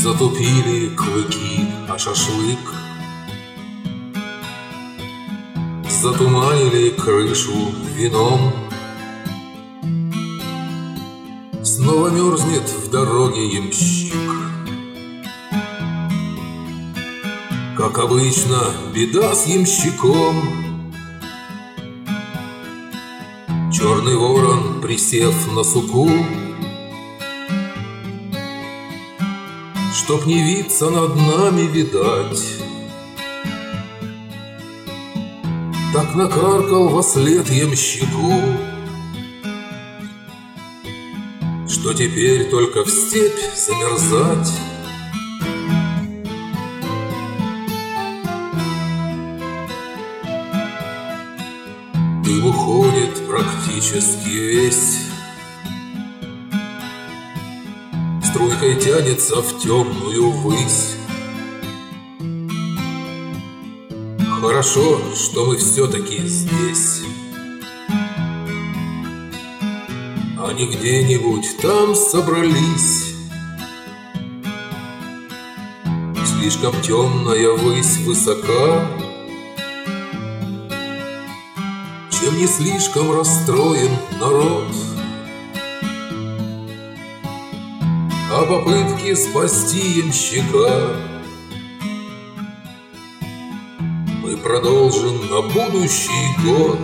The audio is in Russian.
Затупили клыки, а шашлык Затуманили крышу вином. Снова мерзнет в дороге ямщик. Как обычно, беда с ямщиком. Черный ворон, присев на суку Чтоб не виться над нами, видать. Так накаркал во след ямщику Что теперь только в степь замерзать. Дым уходит практически весь Струйкой тянется в темную высь. Хорошо, что мы все-таки здесь. А не где-нибудь там собрались. Слишком темная высь высока. Чем не слишком расстроен народ О попытке спасти ямщика. Мы продолжим на будущий год